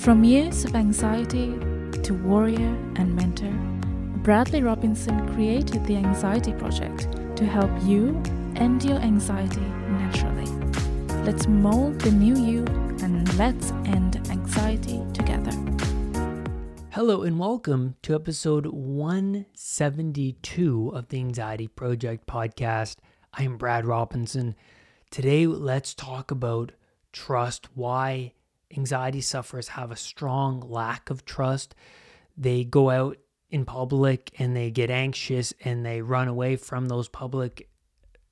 From years of anxiety to warrior and mentor, Bradley Robinson created the Anxiety Project to help you end your anxiety naturally. Let's mold the new you and let's end anxiety together. Hello and welcome to episode 172 of the Anxiety Project podcast. I am Brad Robinson. Today, let's talk about trust, why anxiety sufferers have a strong lack of trust. They go out in public and they get anxious and they run away from those public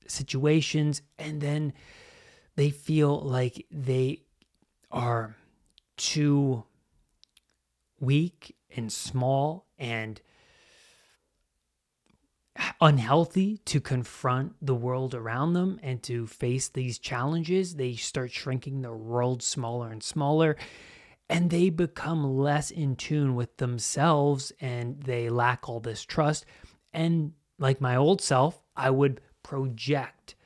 situations and then they feel like they are too weak and small and unhealthy to confront the world around them and to face these challenges. They start shrinking the world smaller and smaller, and they become less in tune with themselves and they lack all this trust. And like my old self, I would project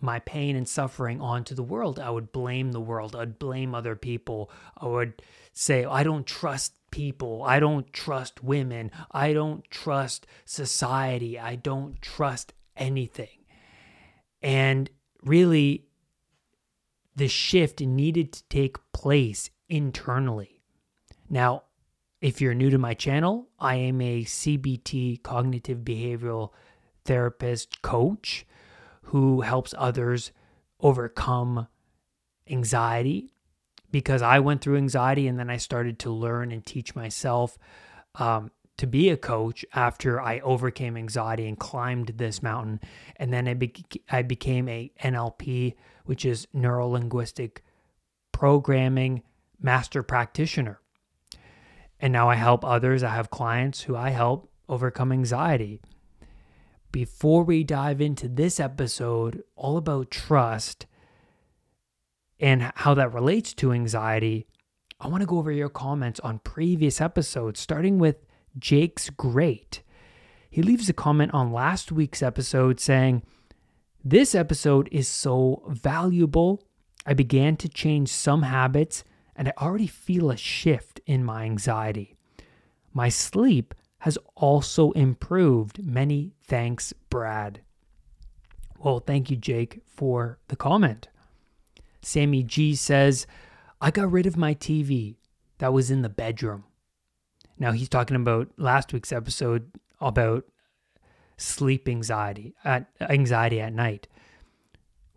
my pain and suffering onto the world. I would blame the world. I'd blame other people. I would say, oh, I don't trust people. I don't trust women. I don't trust society. I don't trust anything. And really, the shift needed to take place internally. Now, if you're new to my channel, I am a CBT cognitive behavioral therapist coach who helps others overcome anxiety because I went through anxiety and then I started to learn and teach myself um, to be a coach after I overcame anxiety and climbed this mountain. And then I, be- I became a NLP, which is neuro linguistic programming master practitioner. And now I help others. I have clients who I help overcome anxiety. Before we dive into this episode, all about trust, and how that relates to anxiety, I want to go over your comments on previous episodes, starting with Jake's Great. He leaves a comment on last week's episode saying, This episode is so valuable. I began to change some habits and I already feel a shift in my anxiety. My sleep has also improved. Many thanks, Brad. Well, thank you, Jake, for the comment. Sammy G says, I got rid of my TV that was in the bedroom. Now he's talking about last week's episode about sleep anxiety at anxiety at night.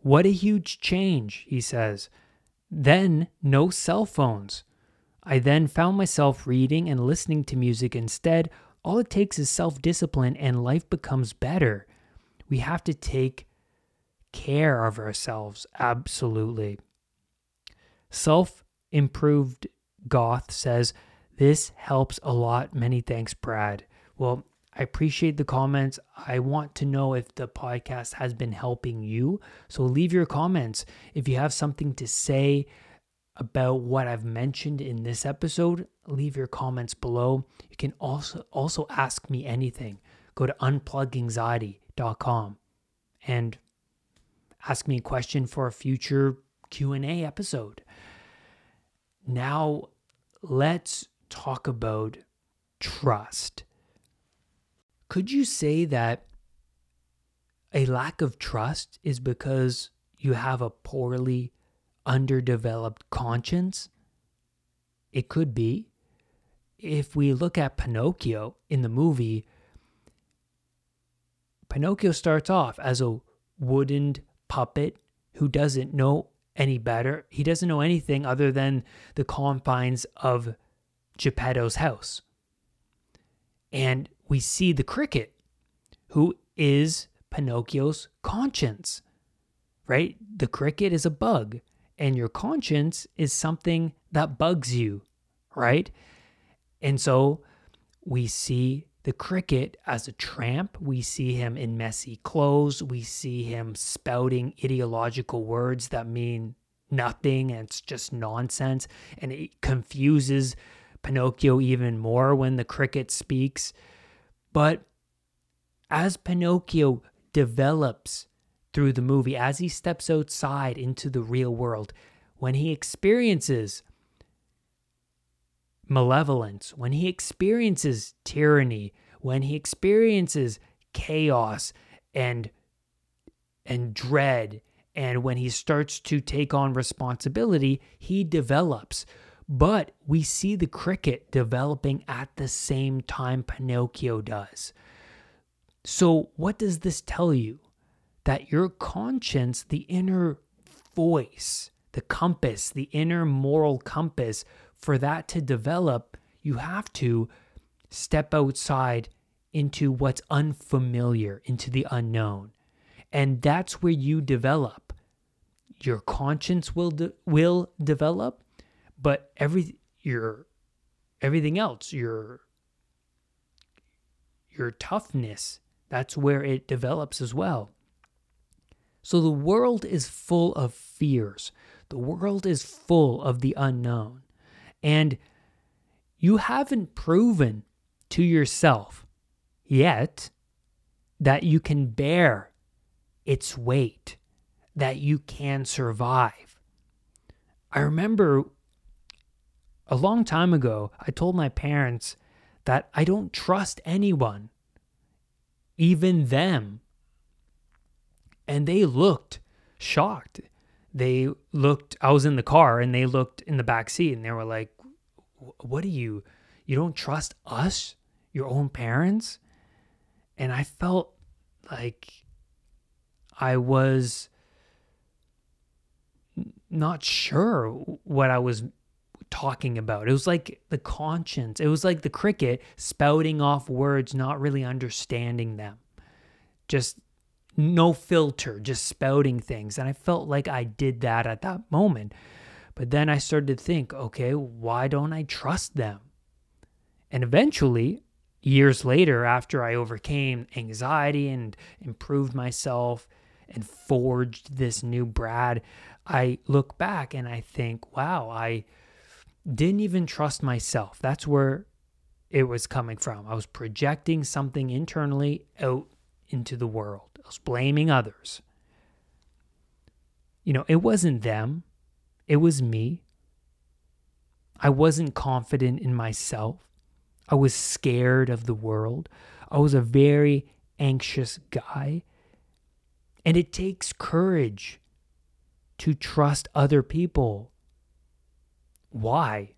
What a huge change, he says. Then no cell phones. I then found myself reading and listening to music instead. All it takes is self discipline and life becomes better. We have to take care of ourselves. Absolutely. Self improved goth says, This helps a lot. Many thanks, Brad. Well, I appreciate the comments. I want to know if the podcast has been helping you. So leave your comments. If you have something to say about what I've mentioned in this episode, leave your comments below. You can also also ask me anything. Go to unpluganxiety.com and ask me a question for a future Q&A episode. Now let's talk about trust. Could you say that a lack of trust is because you have a poorly underdeveloped conscience? It could be. If we look at Pinocchio in the movie, Pinocchio starts off as a wooden puppet who doesn't know any better. He doesn't know anything other than the confines of Geppetto's house. And we see the cricket, who is Pinocchio's conscience, right? The cricket is a bug, and your conscience is something that bugs you, right? And so we see the cricket as a tramp. We see him in messy clothes. We see him spouting ideological words that mean nothing and it's just nonsense. And it confuses Pinocchio even more when the cricket speaks. But as Pinocchio develops through the movie, as he steps outside into the real world, when he experiences malevolence, when he experiences tyranny, when he experiences chaos and and dread and when he starts to take on responsibility, he develops. But we see the cricket developing at the same time Pinocchio does. So, what does this tell you? That your conscience, the inner voice, the compass, the inner moral compass, for that to develop, you have to step outside into what's unfamiliar, into the unknown. And that's where you develop. Your conscience will de- will develop, but every your everything else, your your toughness, that's where it develops as well. So the world is full of fears. The world is full of the unknown. And you haven't proven to yourself yet that you can bear its weight, that you can survive. I remember a long time ago, I told my parents that I don't trust anyone, even them. And they looked shocked. They looked, I was in the car and they looked in the back seat and they were like, What do you, you don't trust us, your own parents? And I felt like I was not sure what I was talking about. It was like the conscience. It was like the cricket spouting off words, not really understanding them. Just no filter, just spouting things. And I felt like I did that at that moment. But then I started to think, okay, why don't I trust them? And eventually, years later, after I overcame anxiety and improved myself and forged this new Brad, I look back and I think, wow, I didn't even trust myself. That's where it was coming from. I was projecting something internally out into the world, I was blaming others. You know, it wasn't them, it was me. I wasn't confident in myself. I was scared of the world. I was a very anxious guy. And it takes courage to trust other people. Why?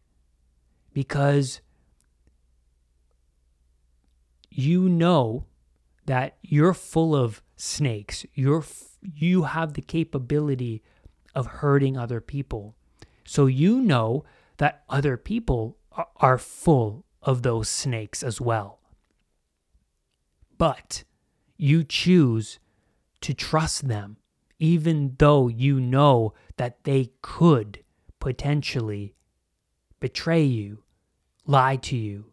Because you know that you're full of snakes. You're you have the capability of hurting other people. So you know that other people are full of those snakes as well. But you choose to trust them, even though you know that they could potentially betray you, lie to you,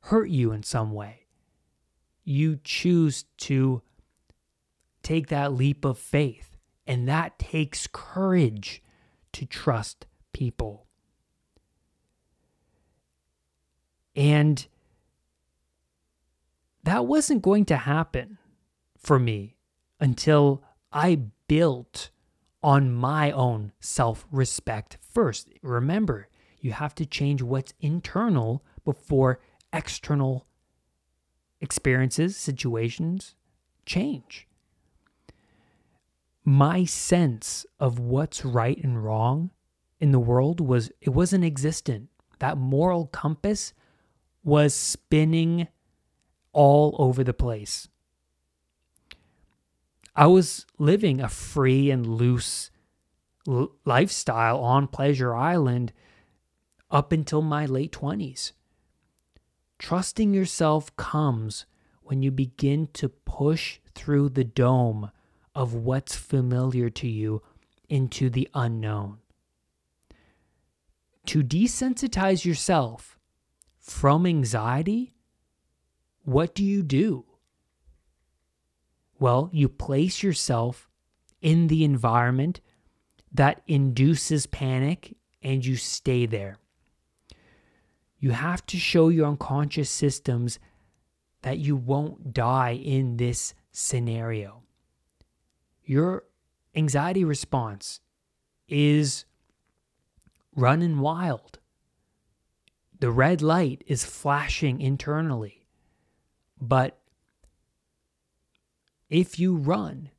hurt you in some way. You choose to take that leap of faith, and that takes courage to trust people. And that wasn't going to happen for me until I built on my own self respect first. Remember, you have to change what's internal before external experiences, situations change. My sense of what's right and wrong in the world was it wasn't existent. That moral compass was spinning all over the place. I was living a free and loose lifestyle on Pleasure Island up until my late 20s. Trusting yourself comes when you begin to push through the dome of what's familiar to you into the unknown. To desensitize yourself from anxiety, what do you do? Well, you place yourself in the environment that induces panic and you stay there. You have to show your unconscious systems that you won't die in this scenario. Your anxiety response is running wild. the red light is flashing internally. But if you run,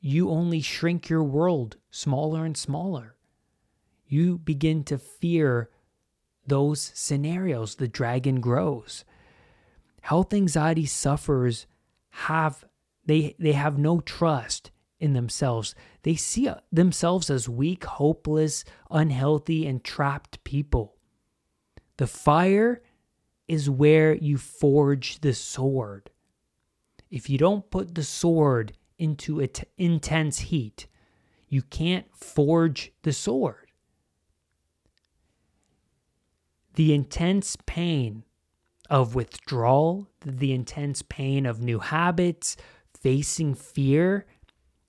you only shrink your world smaller and smaller. You begin to fear those scenarios. The dragon grows. Health anxiety sufferers have they they have no trust in themselves. They see uh, themselves as weak, hopeless, unhealthy and trapped people. The fire is where you forge the sword. If you don't put the sword into intense heat, you can't forge the sword. The intense pain of withdrawal, the intense pain of new habits, facing fear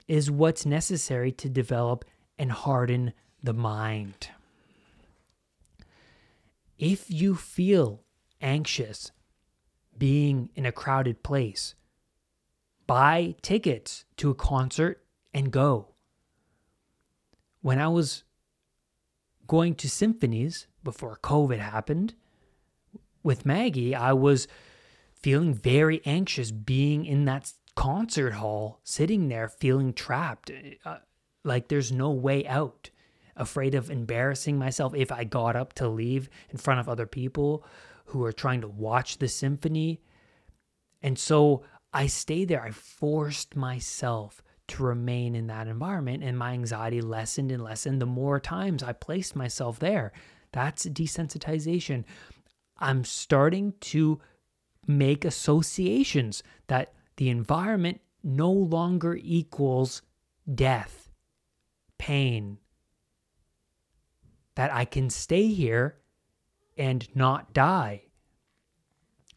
is what's necessary to develop and harden the mind. If you feel anxious being in a crowded place, buy tickets to a concert and go. When I was going to symphonies before COVID happened with Maggie, I was feeling very anxious being in that concert hall, sitting there feeling trapped, uh, like there's no way out, afraid of embarrassing myself if I got up to leave in front of other people who are trying to watch the symphony. And so I stayed there. I forced myself to remain in that environment, and my anxiety lessened and lessened the more times I placed myself there. That's desensitization. I'm starting to make associations that the environment no longer equals death, pain, that I can stay here and not die.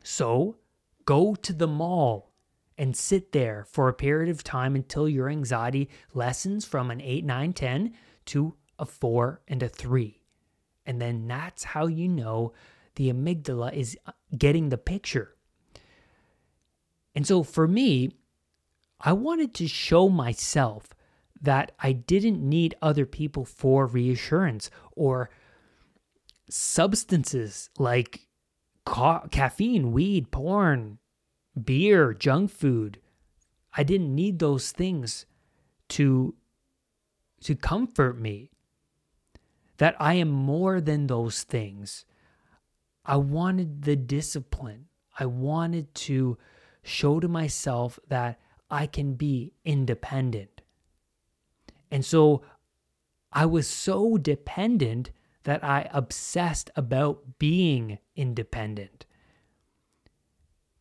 So go to the mall and sit there for a period of time until your anxiety lessens from an 8, 9, 10 to a 4 and a 3. And then that's how you know the amygdala is getting the picture. And so for me, I wanted to show myself that I didn't need other people for reassurance or substances like ca- caffeine, weed, porn, beer, junk food. I didn't need those things to to comfort me. That I am more than those things. I wanted the discipline. I wanted to show to myself that I can be independent. And so I was so dependent that I obsessed about being independent.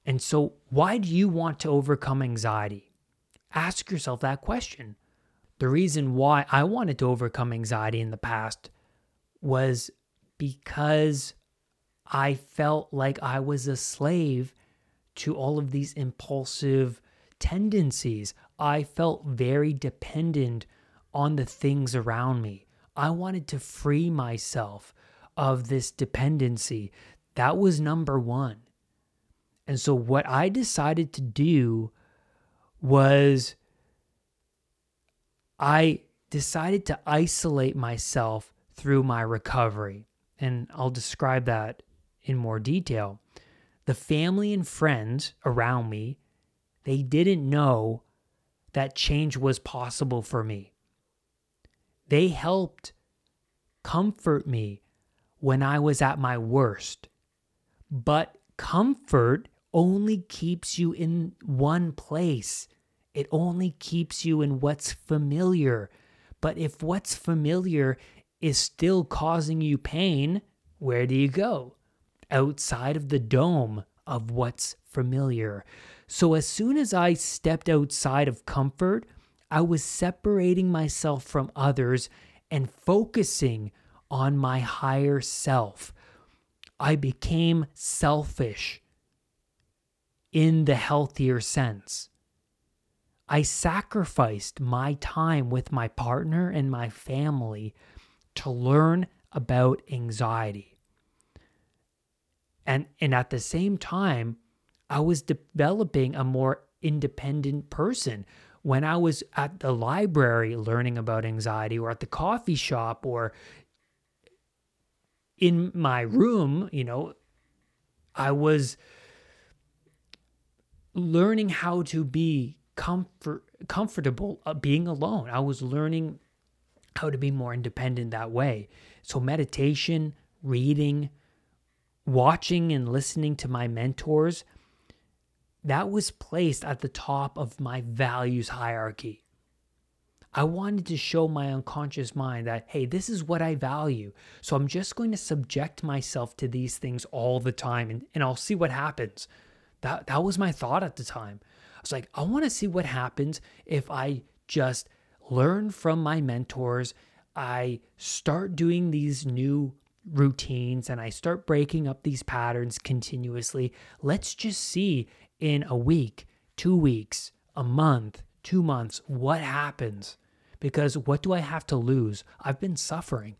And so, why do you want to overcome anxiety? Ask yourself that question. The reason why I wanted to overcome anxiety in the past was because I felt like I was a slave to all of these impulsive tendencies. I felt very dependent on the things around me. I wanted to free myself of this dependency. That was number one. And so, what I decided to do was I decided to isolate myself through my recovery. And I'll describe that in more detail the family and friends around me, they didn't know that change was possible for me. They helped comfort me when I was at my worst. But comfort only keeps you in one place. It only keeps you in what's familiar. But if what's familiar is still causing you pain, where do you go? Outside of the dome of what's familiar. So as soon as I stepped outside of comfort, I was separating myself from others and focusing on my higher self. I became selfish in the healthier sense. I sacrificed my time with my partner and my family to learn about anxiety and and at the same time i was developing a more independent person when i was at the library learning about anxiety or at the coffee shop or in my room, you know, I was learning how to be comfort comfortable uh, being alone. I was learning how to be more independent that way. So meditation, reading, watching and listening to my mentors, that was placed at the top of my values hierarchy. I wanted to show my unconscious mind that, hey, this is what I value. So I'm just going to subject myself to these things all the time and, and I'll see what happens. That, that was my thought at the time. I was like, I want to see what happens if I just learn from my mentors. I start doing these new routines and I start breaking up these patterns continuously. Let's just see in a week, two weeks, a month, two months, what happens? Because what do I have to lose? I've been suffering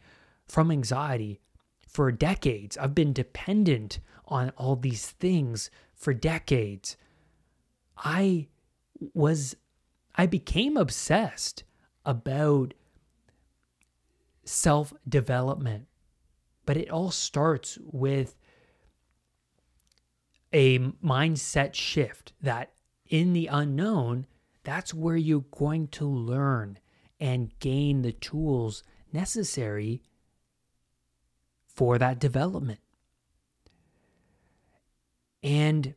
from anxiety for decades. I've been dependent on all these things for decades. I was, I became obsessed about self development. But it all starts with a mindset shift that in the unknown, that's where you're going to learn and gain the tools necessary for that development. And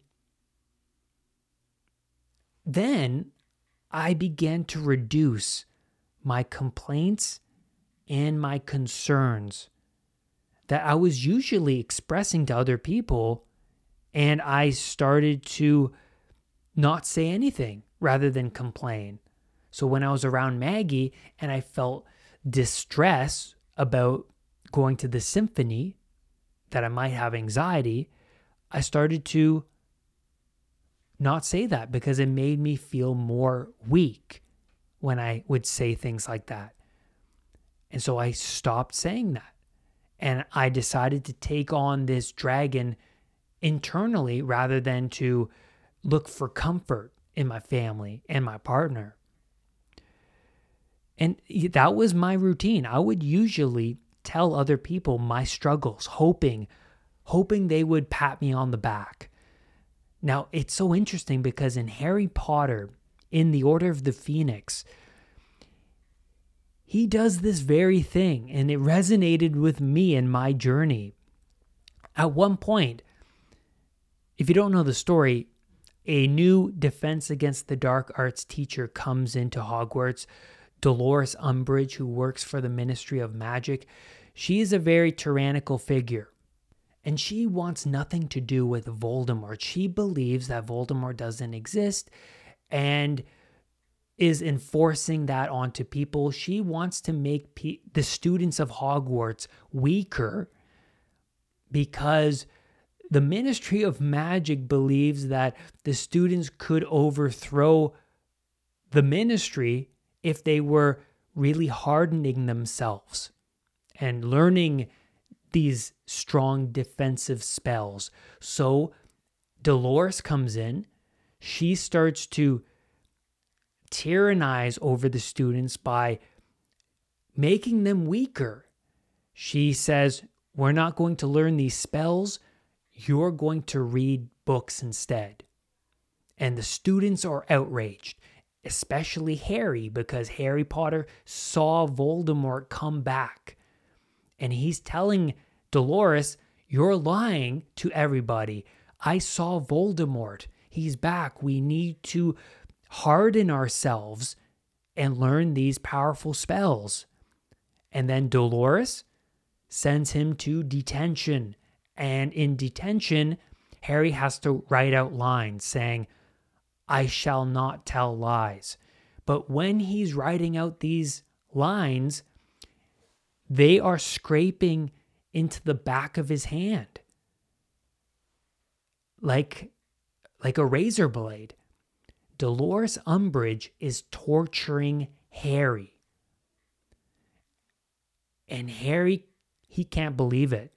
then I began to reduce my complaints and my concerns that I was usually expressing to other people. And I started to not say anything rather than complain. So when I was around Maggie and I felt distress about going to the symphony, that I might have anxiety, I started to not say that because it made me feel more weak when I would say things like that. And so I stopped saying that. And I decided to take on this dragon internally rather than to look for comfort in my family and my partner. And that was my routine. I would usually tell other people my struggles, hoping hoping they would pat me on the back. Now, it's so interesting because in Harry Potter, in the Order of the Phoenix, he does this very thing, and it resonated with me in my journey. At one point, if you don't know the story, a new Defense Against the Dark Arts teacher comes into Hogwarts Dolores Umbridge, who works for the Ministry of Magic. She is a very tyrannical figure. And she wants nothing to do with Voldemort. She believes that Voldemort doesn't exist and is enforcing that onto people. She wants to make pe- the students of Hogwarts weaker because the Ministry of Magic believes that the students could overthrow the ministry if they were really hardening themselves and learning these strong defensive spells. So Dolores comes in, she starts to tyrannize over the students by making them weaker. She says, We're not going to learn these spells, you're going to read books instead. And the students are outraged especially Harry, because Harry Potter saw Voldemort come back. And he's telling Dolores, You're lying to everybody. I saw Voldemort. He's back. We need to harden ourselves and learn these powerful spells. And then Dolores sends him to detention. And in detention, Harry has to write out lines saying, I shall not tell lies. But when he's writing out these lines, they are scraping into the back of his hand like like a razor blade. Dolores Umbridge is torturing Harry. And Harry, he can't believe it.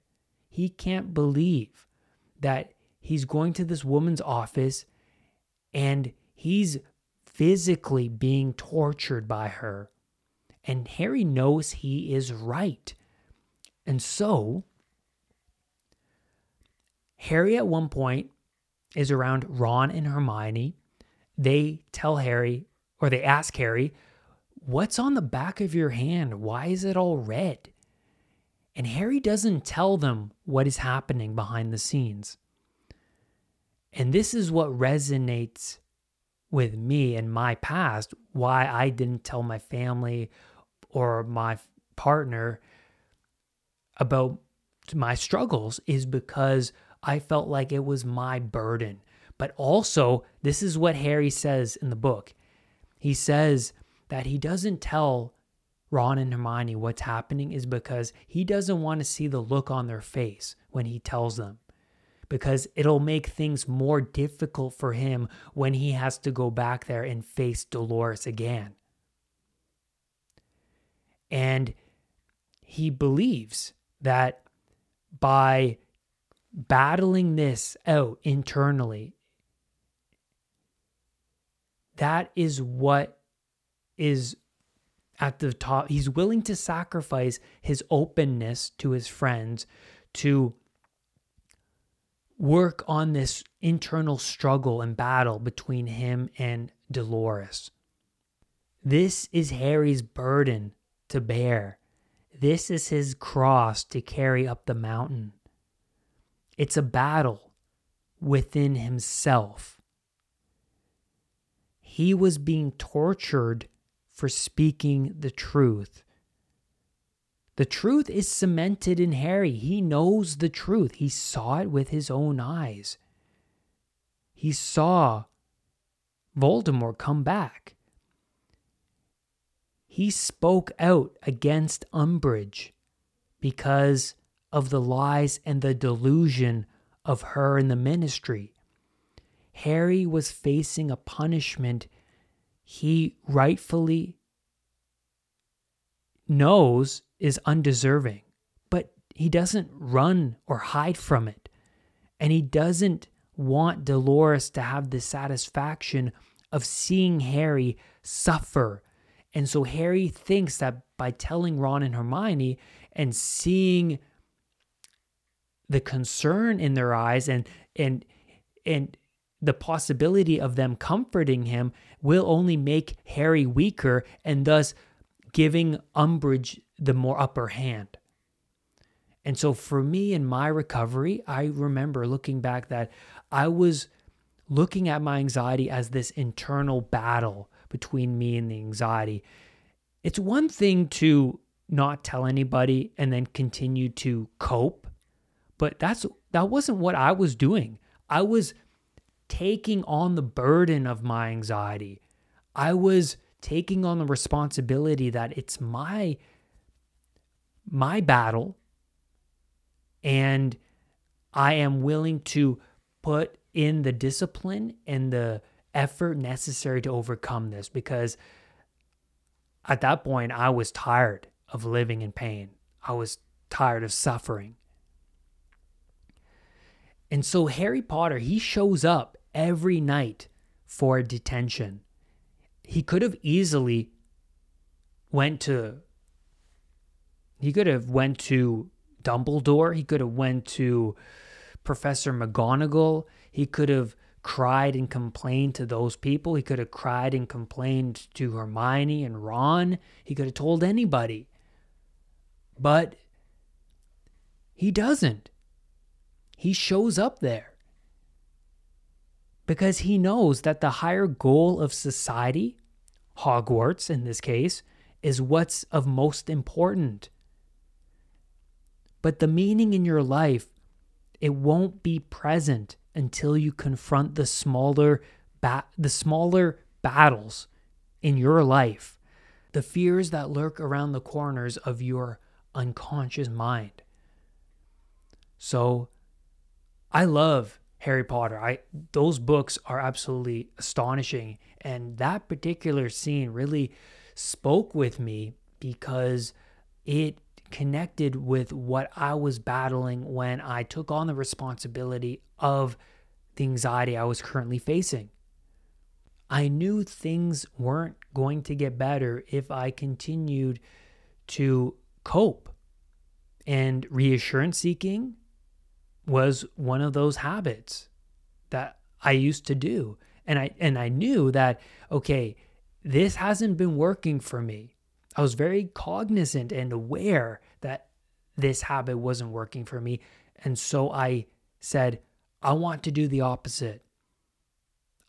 He can't believe that he's going to this woman's office and he's physically being tortured by her. And Harry knows he is right. And so Harry at one point is around Ron and Hermione. They tell Harry, or they ask Harry, What's on the back of your hand? Why is it all red? And Harry doesn't tell them what is happening behind the scenes. And this is what resonates with me and my past, why I didn't tell my family or my partner about my struggles is because I felt like it was my burden. But also, this is what Harry says in the book. He says that he doesn't tell Ron and Hermione what's happening is because he doesn't want to see the look on their face when he tells them. Because it'll make things more difficult for him when he has to go back there and face Dolores again. And he believes that by battling this out internally, that is what is at the top. He's willing to sacrifice his openness to his friends to work on this internal struggle and battle between him and Dolores. This is Harry's burden to bear. This is his cross to carry up the mountain. It's a battle within himself. He was being tortured for speaking the truth. The truth is cemented in Harry. He knows the truth. He saw it with his own eyes. He saw Voldemort come back. He spoke out against Umbridge because of the lies and the delusion of her in the ministry. Harry was facing a punishment he rightfully knows is undeserving, but he doesn't run or hide from it. And he doesn't want Dolores to have the satisfaction of seeing Harry suffer and so Harry thinks that by telling Ron and Hermione and seeing the concern in their eyes and and and the possibility of them comforting him will only make Harry weaker and thus giving Umbridge the more upper hand. And so for me in my recovery, I remember looking back that I was looking at my anxiety as this internal battle between me and the anxiety. It's one thing to not tell anybody and then continue to cope, but that's that wasn't what I was doing. I was taking on the burden of my anxiety. I was taking on the responsibility that it's my my battle and I am willing to put in the discipline and the effort necessary to overcome this because at that point I was tired of living in pain. I was tired of suffering. And so Harry Potter, he shows up every night for detention. He could have easily went to he could have went to Dumbledore, he could have went to Professor McGonagall, he could have cried and complained to those people. He could have cried and complained to Hermione and Ron. He could have told anybody. But he doesn't. He shows up there because he knows that the higher goal of society, Hogwarts in this case, is what's of most important. But the meaning in your life, it won't be present until you confront the smaller ba- the smaller battles in your life, the fears that lurk around the corners of your unconscious mind. So I love Harry Potter. I those books are absolutely astonishing and that particular scene really spoke with me because it connected with what I was battling when I took on the responsibility of the anxiety I was currently facing. I knew things weren't going to get better if I continued to cope. And reassurance seeking was one of those habits that I used to do. And I and I knew that okay, this hasn't been working for me. I was very cognizant and aware that this habit wasn't working for me. And so I said, I want to do the opposite.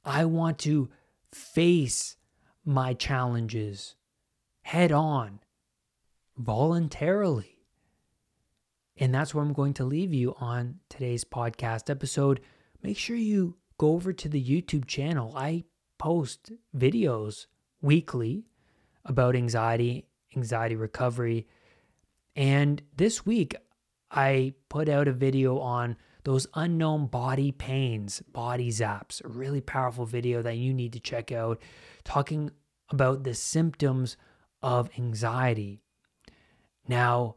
I want to face my challenges head on, voluntarily. And that's where I'm going to leave you on today's podcast episode. Make sure you go over to the YouTube channel. I post videos weekly about anxiety, anxiety recovery. And this week, I put out a video on those unknown body pains, body zaps, a really powerful video that you need to check out, talking about the symptoms of anxiety. Now,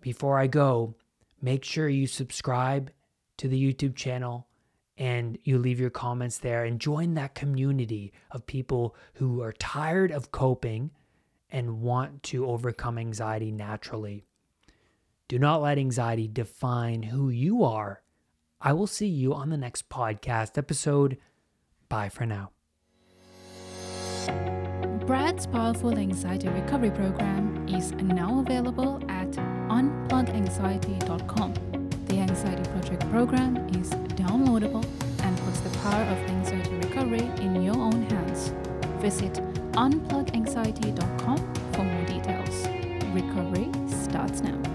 before I go, make sure you subscribe to the YouTube channel and you leave your comments there and join that community of people who are tired of coping and want to overcome anxiety naturally. Do not let anxiety define who you are. I will see you on the next podcast episode. Bye for now. Brad's powerful anxiety recovery program is now available at unpluganxiety.com. The Anxiety Project program is downloadable and puts the power of anxiety recovery in your own hands. Visit unpluganxiety.com for more details. Recovery starts now.